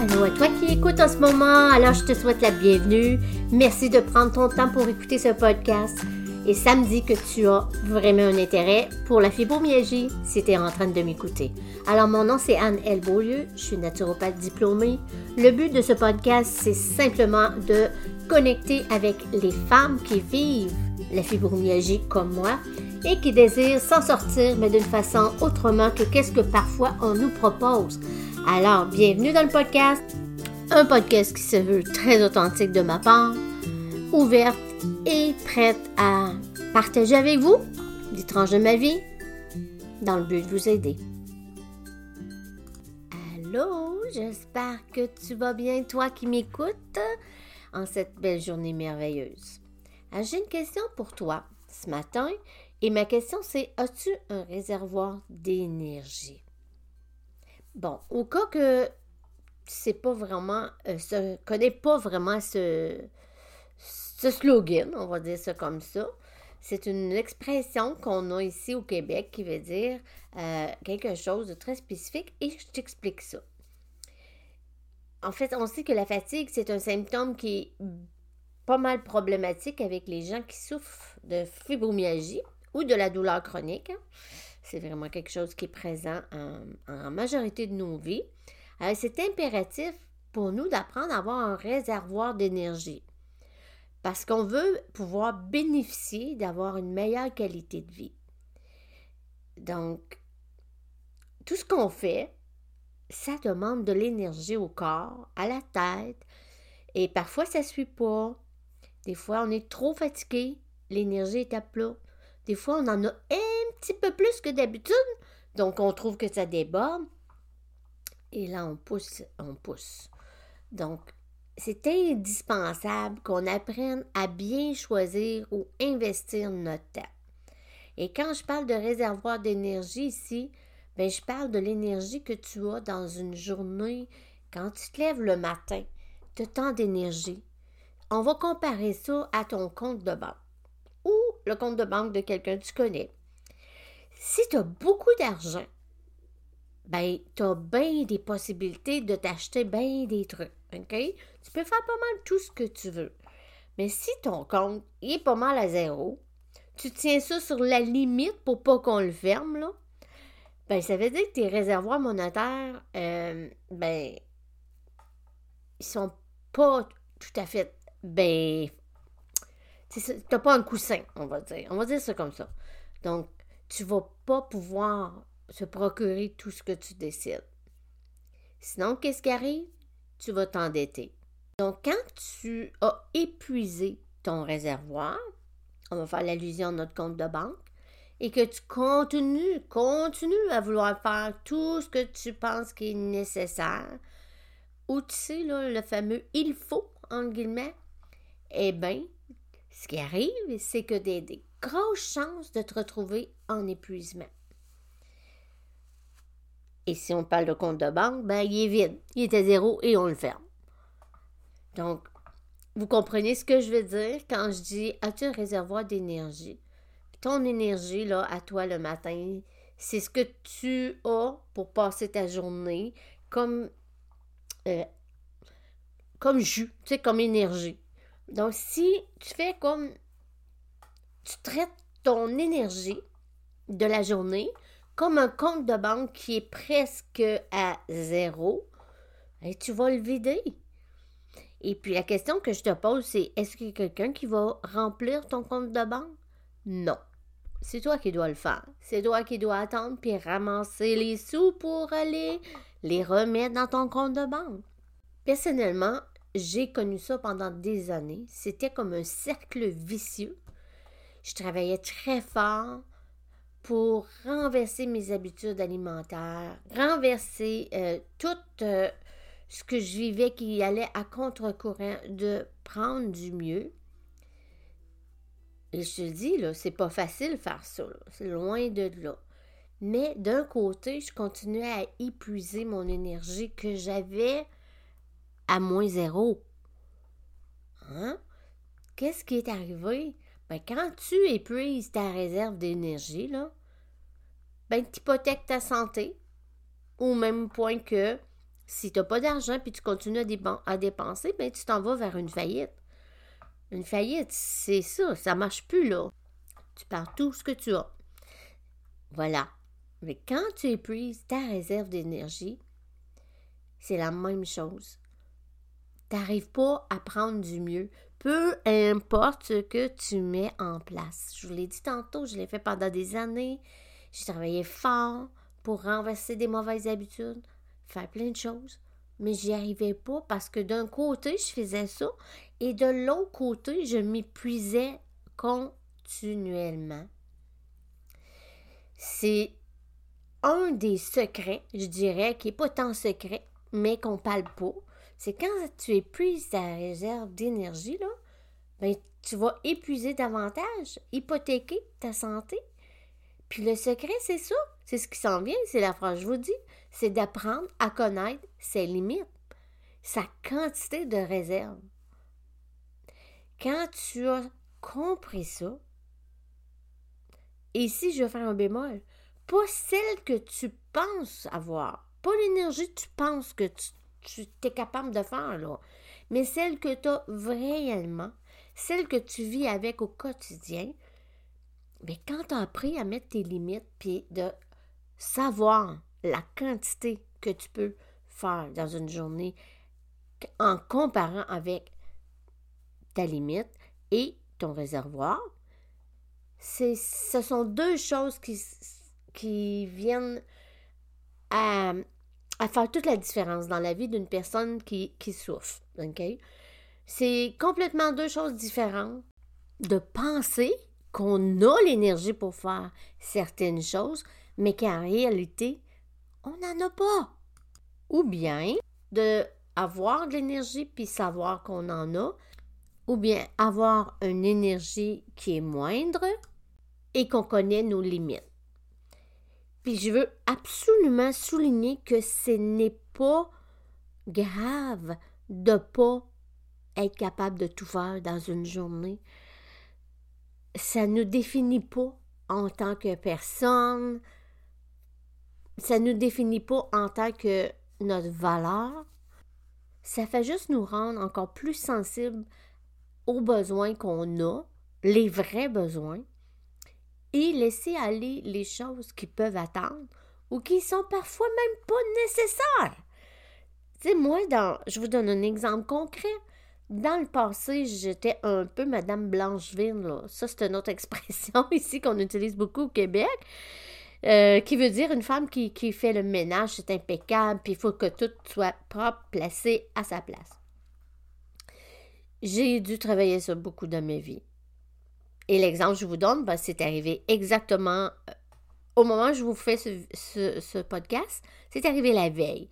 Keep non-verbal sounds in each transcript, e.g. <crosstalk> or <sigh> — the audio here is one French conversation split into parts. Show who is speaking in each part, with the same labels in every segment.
Speaker 1: Allô à toi qui écoutes en ce moment, alors je te souhaite la bienvenue. Merci de prendre ton temps pour écouter ce podcast. Et ça me dit que tu as vraiment un intérêt pour la fibromyalgie si tu es en train de m'écouter. Alors mon nom c'est Anne L. Beaulieu, je suis naturopathe diplômée. Le but de ce podcast c'est simplement de connecter avec les femmes qui vivent la fibromyalgie comme moi et qui désirent s'en sortir mais d'une façon autrement que qu'est-ce que parfois on nous propose. Alors, bienvenue dans le podcast. Un podcast qui se veut très authentique de ma part, ouverte et prête à partager avec vous des tranches de ma vie dans le but de vous aider. Allô, j'espère que tu vas bien, toi qui m'écoutes, en cette belle journée merveilleuse. J'ai une question pour toi ce matin et ma question c'est as-tu un réservoir d'énergie? Bon, au cas que tu sais pas vraiment, euh, connais pas vraiment ce, ce slogan, on va dire ça comme ça, c'est une expression qu'on a ici au Québec qui veut dire euh, quelque chose de très spécifique et je t'explique ça. En fait, on sait que la fatigue, c'est un symptôme qui est pas mal problématique avec les gens qui souffrent de fibromyalgie ou de la douleur chronique. C'est vraiment quelque chose qui est présent en, majorité de nos vies. Euh, c'est impératif pour nous d'apprendre à avoir un réservoir d'énergie parce qu'on veut pouvoir bénéficier d'avoir une meilleure qualité de vie. Donc, tout ce qu'on fait, ça demande de l'énergie au corps, à la tête, et parfois ça ne suit pas. Des fois, on est trop fatigué, l'énergie est à plat. Des fois, on en a un petit peu plus que d'habitude, donc on trouve que ça déborde. Et là, on pousse, on pousse. Donc, c'est indispensable qu'on apprenne à bien choisir ou investir notre temps. Et quand je parle de réservoir d'énergie ici, ben, je parle de l'énergie que tu as dans une journée quand tu te lèves le matin. Tu as tant d'énergie. On va comparer ça à ton compte de banque le compte de banque de quelqu'un que tu connais. Si tu as beaucoup d'argent, ben, tu as bien des possibilités de t'acheter bien des trucs. Tu peux faire pas mal tout ce que tu veux. Mais si ton compte est pas mal à zéro, tu tiens ça sur la limite pour pas qu'on le ferme, là, ben, ça veut dire que tes réservoirs monétaires, euh, ben, ils sont pas tout à fait, ben, t'as pas un coussin, on va dire. On va dire ça comme ça. Donc, tu vas pas pouvoir se procurer tout ce que tu décides. Sinon, qu'est-ce qui arrive? Tu vas t'endetter. Donc, quand tu as épuisé ton réservoir, on va faire l'allusion à notre compte de banque, et que tu continues, continues à vouloir faire tout ce que tu penses qui est nécessaire, ou tu sais, là, le fameux il faut, entre guillemets, eh bien, ce qui arrive, c'est que as des grosses chances de te retrouver en épuisement. Et si on parle de compte de banque, ben, il est vide. Il est à zéro et on le ferme. Donc, vous comprenez ce que je veux dire quand je dis as-tu un réservoir d'énergie? Ton énergie, là, à toi le matin, c'est ce que tu as pour passer ta journée comme, euh, comme jus, tu sais, comme énergie. Donc, si tu fais comme tu traites ton énergie de la journée comme un compte de banque qui est presque à zéro, et tu vas le vider. Et puis la question que je te pose, c'est est-ce qu'il y a quelqu'un qui va remplir ton compte de banque? Non. C'est toi qui dois le faire. C'est toi qui dois attendre puis ramasser les sous pour aller les remettre dans ton compte de banque. Personnellement, j'ai connu ça pendant des années. C'était comme un cercle vicieux. Je travaillais très fort pour renverser mes habitudes alimentaires, renverser euh, tout euh, ce que je vivais qui allait à contre-courant de prendre du mieux. Et je te dis, là, c'est pas facile faire ça, c'est loin de là. Mais d'un côté, je continuais à épuiser mon énergie que j'avais à moins zéro. Hein? Qu'est-ce qui est arrivé? Ben, quand tu épuises ta réserve d'énergie, là, ben, tu hypothèques ta santé, au même point que Si tu n'as pas d'argent puis tu continues à, dépenser, ben tu t'en vas vers une faillite. Une faillite, c'est ça, ça marche plus là. Tu perds tout ce que tu as. Voilà. Mais quand tu épuises ta réserve d'énergie, c'est la même chose. Tu n'arrives pas à prendre du mieux, peu importe ce que tu mets en place. Je vous l'ai dit tantôt, je l'ai fait pendant des années. J'ai travaillé fort pour renverser des mauvaises habitudes, faire plein de choses, mais j'y arrivais pas parce que d'un côté, je faisais ça et de l'autre côté, je m'épuisais continuellement. C'est un des secrets, je dirais, qui n'est pas tant secret, mais qu'on parle pas. C'est quand tu épuises ta réserve d'énergie, là, ben, tu vas épuiser davantage, hypothéquer ta santé. Puis le secret, c'est ça. C'est ce qui s'en vient, c'est la phrase que je vous dis. C'est d'apprendre à connaître ses limites, sa quantité de réserve. Quand tu as compris ça, et ici je vais faire un bémol, pas celle que tu penses avoir, pas l'énergie que tu penses que tu, es capable de faire, là, mais celle que tu as réellement, celle que tu vis avec au quotidien, mais quand tu as appris à mettre tes limites, puis de savoir la quantité que tu peux faire dans une journée en comparant avec ta limite et ton réservoir, ce sont deux choses qui viennent à, faire toute la différence dans la vie d'une personne qui, qui souffre. C'est complètement deux choses différentes de penser qu'on a l'énergie pour faire certaines choses, mais qu'en réalité, on n'en a pas. Ou bien de avoir de l'énergie puis savoir qu'on en a, ou bien avoir une énergie qui est moindre et qu'on connaît nos limites. Puis je veux absolument souligner que ce n'est pas grave de pas être capable de tout faire dans une journée. Ça ne nous définit pas en tant que personne. Ça ne nous définit pas en tant que notre valeur. Ça fait juste nous rendre encore plus sensibles aux besoins qu'on a, les vrais besoins, et laisser aller les choses qui peuvent attendre ou qui sont parfois même pas nécessaires. Tu sais, moi, dans, je vous donne un exemple concret. Dans le passé, j'étais un peu Madame Blancheville. Là. Ça, c'est une autre <laughs> expression ici qu'on utilise beaucoup au Québec. Euh, qui veut dire une femme qui, qui fait le ménage, c'est impeccable, puis il faut que tout soit propre, placé à sa place. J'ai dû travailler ça beaucoup dans ma vie. Et l'exemple que je vous donne, ben, c'est arrivé exactement euh, au moment où je vous fais ce, podcast, c'est arrivé la veille.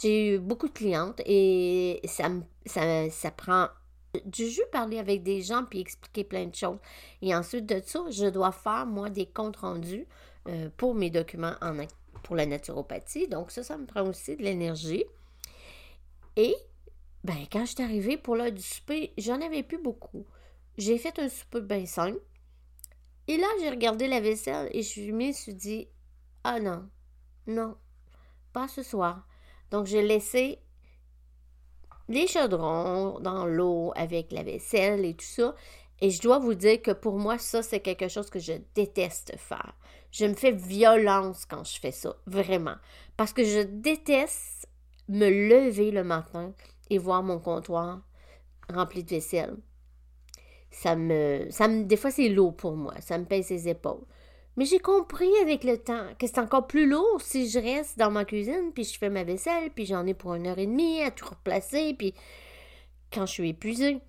Speaker 1: J'ai eu beaucoup de clientes et ça, ça, ça prend du jus parler avec des gens puis expliquer plein de choses. Et ensuite de ça, je dois faire, moi, des comptes rendus euh, pour mes documents en, pour la naturopathie. Donc, ça, ça me prend aussi de l'énergie. Et, ben, quand je suis arrivée pour l'heure du souper, j'en avais plus beaucoup. J'ai fait un souper bien simple. Et là, j'ai regardé la vaisselle et je me suis dit Ah non, non, pas ce soir. Donc, j'ai laissé les chaudrons dans l'eau avec la vaisselle et tout ça. Et je dois vous dire que pour moi, ça, c'est quelque chose que je déteste faire. Je me fais violence quand je fais ça, vraiment. Parce que je déteste me lever le matin et voir mon comptoir rempli de vaisselle ça me, ça des fois c'est lourd pour moi, ça me pèse les épaules. Mais j'ai compris avec le temps que c'est encore plus lourd si je reste dans ma cuisine, puis je fais ma vaisselle, puis j'en ai pour une heure et demie à tout replacer, puis quand je suis épuisée.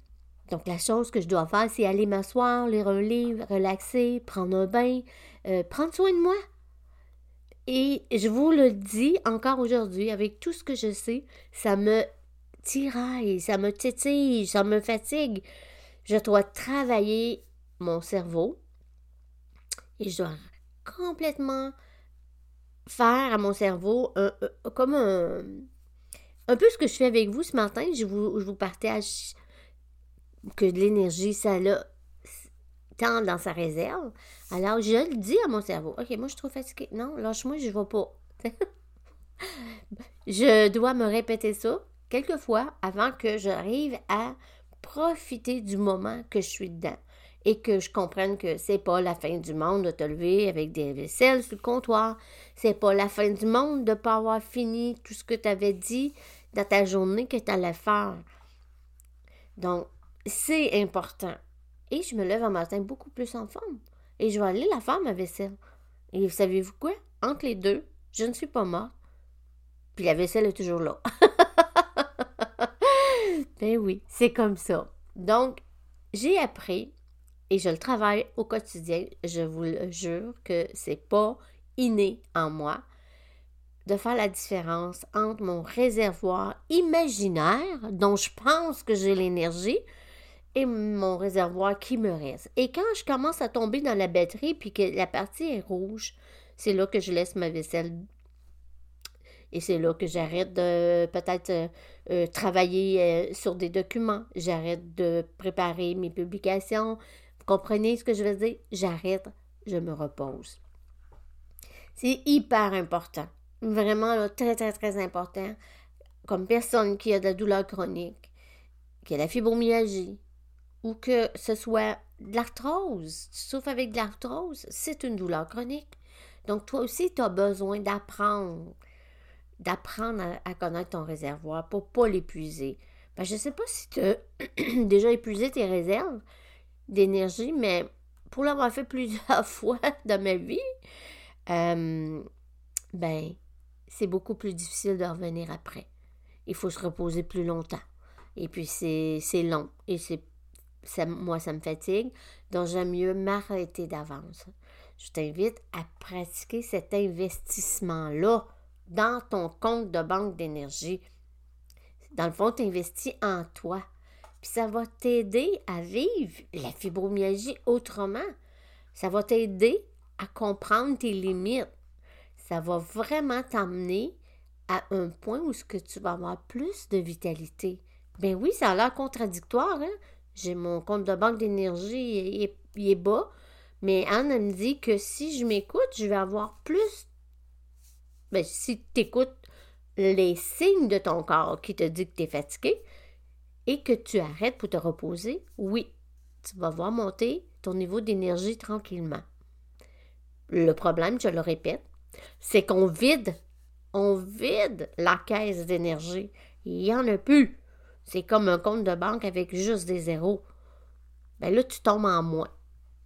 Speaker 1: Donc la chose que je dois faire, c'est aller m'asseoir, lire un livre, relaxer, prendre un bain, euh, prendre soin de moi. Et je vous le dis encore aujourd'hui, avec tout ce que je sais, ça me tiraille, ça me tétille, ça me fatigue. Je dois travailler mon cerveau et je dois complètement faire à mon cerveau comme un, un peu ce que je fais avec vous ce matin. Je vous, je vous partage que de l'énergie, ça l'a tant dans sa réserve. Alors, je le dis à mon cerveau. OK, moi, je suis trop fatiguée. Non, lâche-moi, je ne vais pas. <laughs> Je dois me répéter ça quelques fois avant que j'arrive à profiter du moment que je suis dedans et que je comprenne que c'est pas la fin du monde de te lever avec des vaisselles sur le comptoir, c'est pas la fin du monde de pas avoir fini tout ce que tu avais dit dans ta journée que tu allais faire. Donc, c'est important. Et je me lève un matin beaucoup plus en forme. Et je vais aller la faire, ma vaisselle. Et savez-vous quoi? Entre les deux, je ne suis pas morte. Puis la vaisselle est toujours là. <laughs> ben oui, c'est comme ça. Donc, j'ai appris et je le travaille au quotidien. Je vous le jure que c'est pas inné en moi de faire la différence entre mon réservoir imaginaire, dont je pense que j'ai l'énergie, et mon réservoir qui me reste. Et quand je commence à tomber dans la batterie puis que la partie est rouge, c'est là que je laisse ma vaisselle. Et c'est là que j'arrête de peut-être euh, euh, travailler euh, sur des documents. J'arrête de préparer mes publications. Vous comprenez ce que je veux dire? J'arrête, je me repose. C'est hyper important. Vraiment, très, très, très important. Comme personne qui a de la douleur chronique, qui a la fibromyalgie, ou que ce soit de l'arthrose, tu souffres avec de l'arthrose, c'est une douleur chronique. Donc, toi aussi, tu as besoin d'apprendre, d'apprendre à, connaître ton réservoir pour pas l'épuiser. Ben, je ne sais pas si tu as <clears throat> déjà épuisé tes réserves d'énergie, mais pour l'avoir fait plusieurs <laughs> fois dans ma vie, euh, ben, c'est beaucoup plus difficile de revenir après. Il faut se reposer plus longtemps. Et puis, c'est long et c'est moi, ça me fatigue. Donc, j'aime mieux m'arrêter d'avance. Je t'invite à pratiquer cet investissement-là dans ton compte de banque d'énergie. Dans le fond, tu investis en toi. Puis ça va t'aider à vivre la fibromyalgie autrement. Ça va t'aider à comprendre tes limites. Ça va vraiment t'amener à un point où ce que tu vas avoir plus de vitalité. Ben oui, ça a l'air contradictoire, hein? J'ai mon compte de banque d'énergie, il, est bas. Mais Anne, elle me dit que si je m'écoute, je vais avoir plus. Ben, si tu écoutes les signes de ton corps qui te dit que tu es fatigué et que tu arrêtes pour te reposer, oui, tu vas voir monter ton niveau d'énergie tranquillement. Le problème, je le répète, c'est qu'on vide, on vide la caisse d'énergie. Il n'y en a plus. C'est comme un compte de banque avec juste des zéros. Ben là, tu tombes en moins.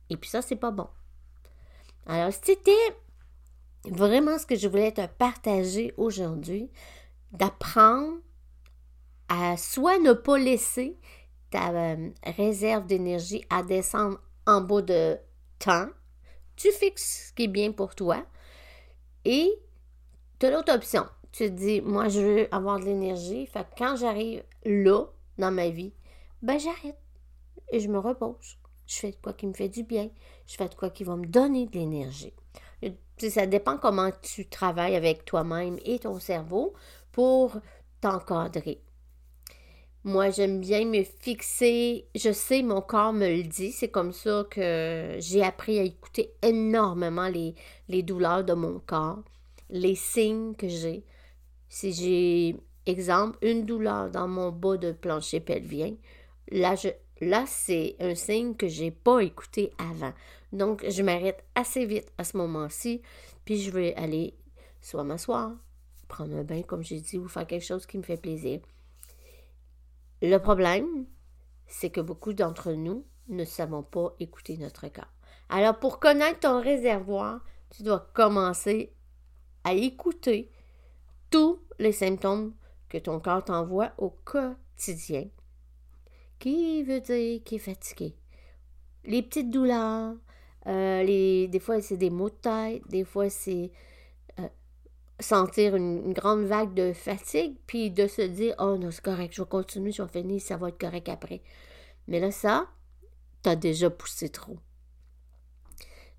Speaker 1: Et puis ça, c'est pas bon. Alors, c'était vraiment ce que je voulais te partager aujourd'hui, d'apprendre à soit ne pas laisser ta euh, réserve d'énergie à descendre en bas de temps. Tu fixes ce qui est bien pour toi. Et tu as l'autre option tu te dis, moi, je veux avoir de l'énergie. Fait que quand j'arrive là, dans ma vie, ben j'arrête et je me repose. Je fais de quoi qui me fait du bien. Je fais de quoi qui va me donner de l'énergie. Ça dépend comment tu travailles avec toi-même et ton cerveau pour t'encadrer. Moi, j'aime bien me fixer. Je sais, mon corps me le dit. C'est comme ça que j'ai appris à écouter énormément les, les douleurs de mon corps, les signes que j'ai. Si j'ai, exemple, une douleur dans mon bas de plancher pelvien, là, je, là c'est un signe que je n'ai pas écouté avant. Donc, je m'arrête assez vite à ce moment-ci, puis je vais aller soit m'asseoir, prendre un bain, comme j'ai dit, ou faire quelque chose qui me fait plaisir. Le problème, c'est que beaucoup d'entre nous ne savons pas écouter notre corps. Alors, pour connaître ton réservoir, tu dois commencer à écouter tous les symptômes que ton corps t'envoie au quotidien, qui veut dire qu'il est fatigué. Les petites douleurs, euh, les, des fois c'est des maux de tête, des fois c'est euh, sentir une, grande vague de fatigue, puis de se dire Oh non, c'est correct, je vais continuer, je vais finir, ça va être correct après. Mais là, ça, t'as déjà poussé trop.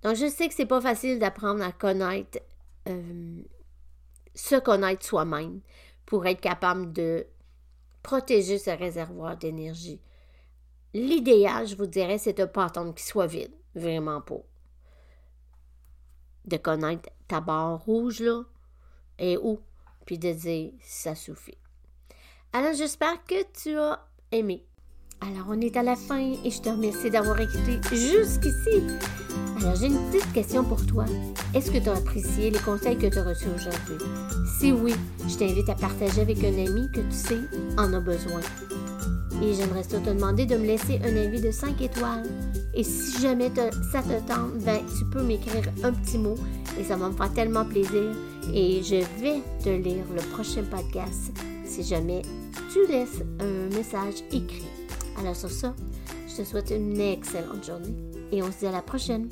Speaker 1: Donc, je sais que c'est pas facile d'apprendre à connaître euh, se connaître soi-même pour être capable de protéger ce réservoir d'énergie. L'idéal, je vous dirais, c'est de ne pas attendre qu'il soit vide. Vraiment pas. De connaître ta barre rouge, là, et où. puis de dire ça suffit. Alors j'espère que tu as aimé. Alors on est à la fin et je te remercie d'avoir écouté jusqu'ici. Alors j'ai une petite question pour toi. Est-ce que tu as apprécié les conseils que tu as reçus aujourd'hui? Si oui, je t'invite à partager avec un ami que tu sais en a besoin. Et j'aimerais te demander de me laisser un avis de 5 étoiles. Et si jamais ça te tente, ben, tu peux m'écrire un petit mot et ça va me faire tellement plaisir. Et je vais te lire le prochain podcast si jamais tu laisses un message écrit. Alors sur ça, je te souhaite une excellente journée et on se dit à la prochaine.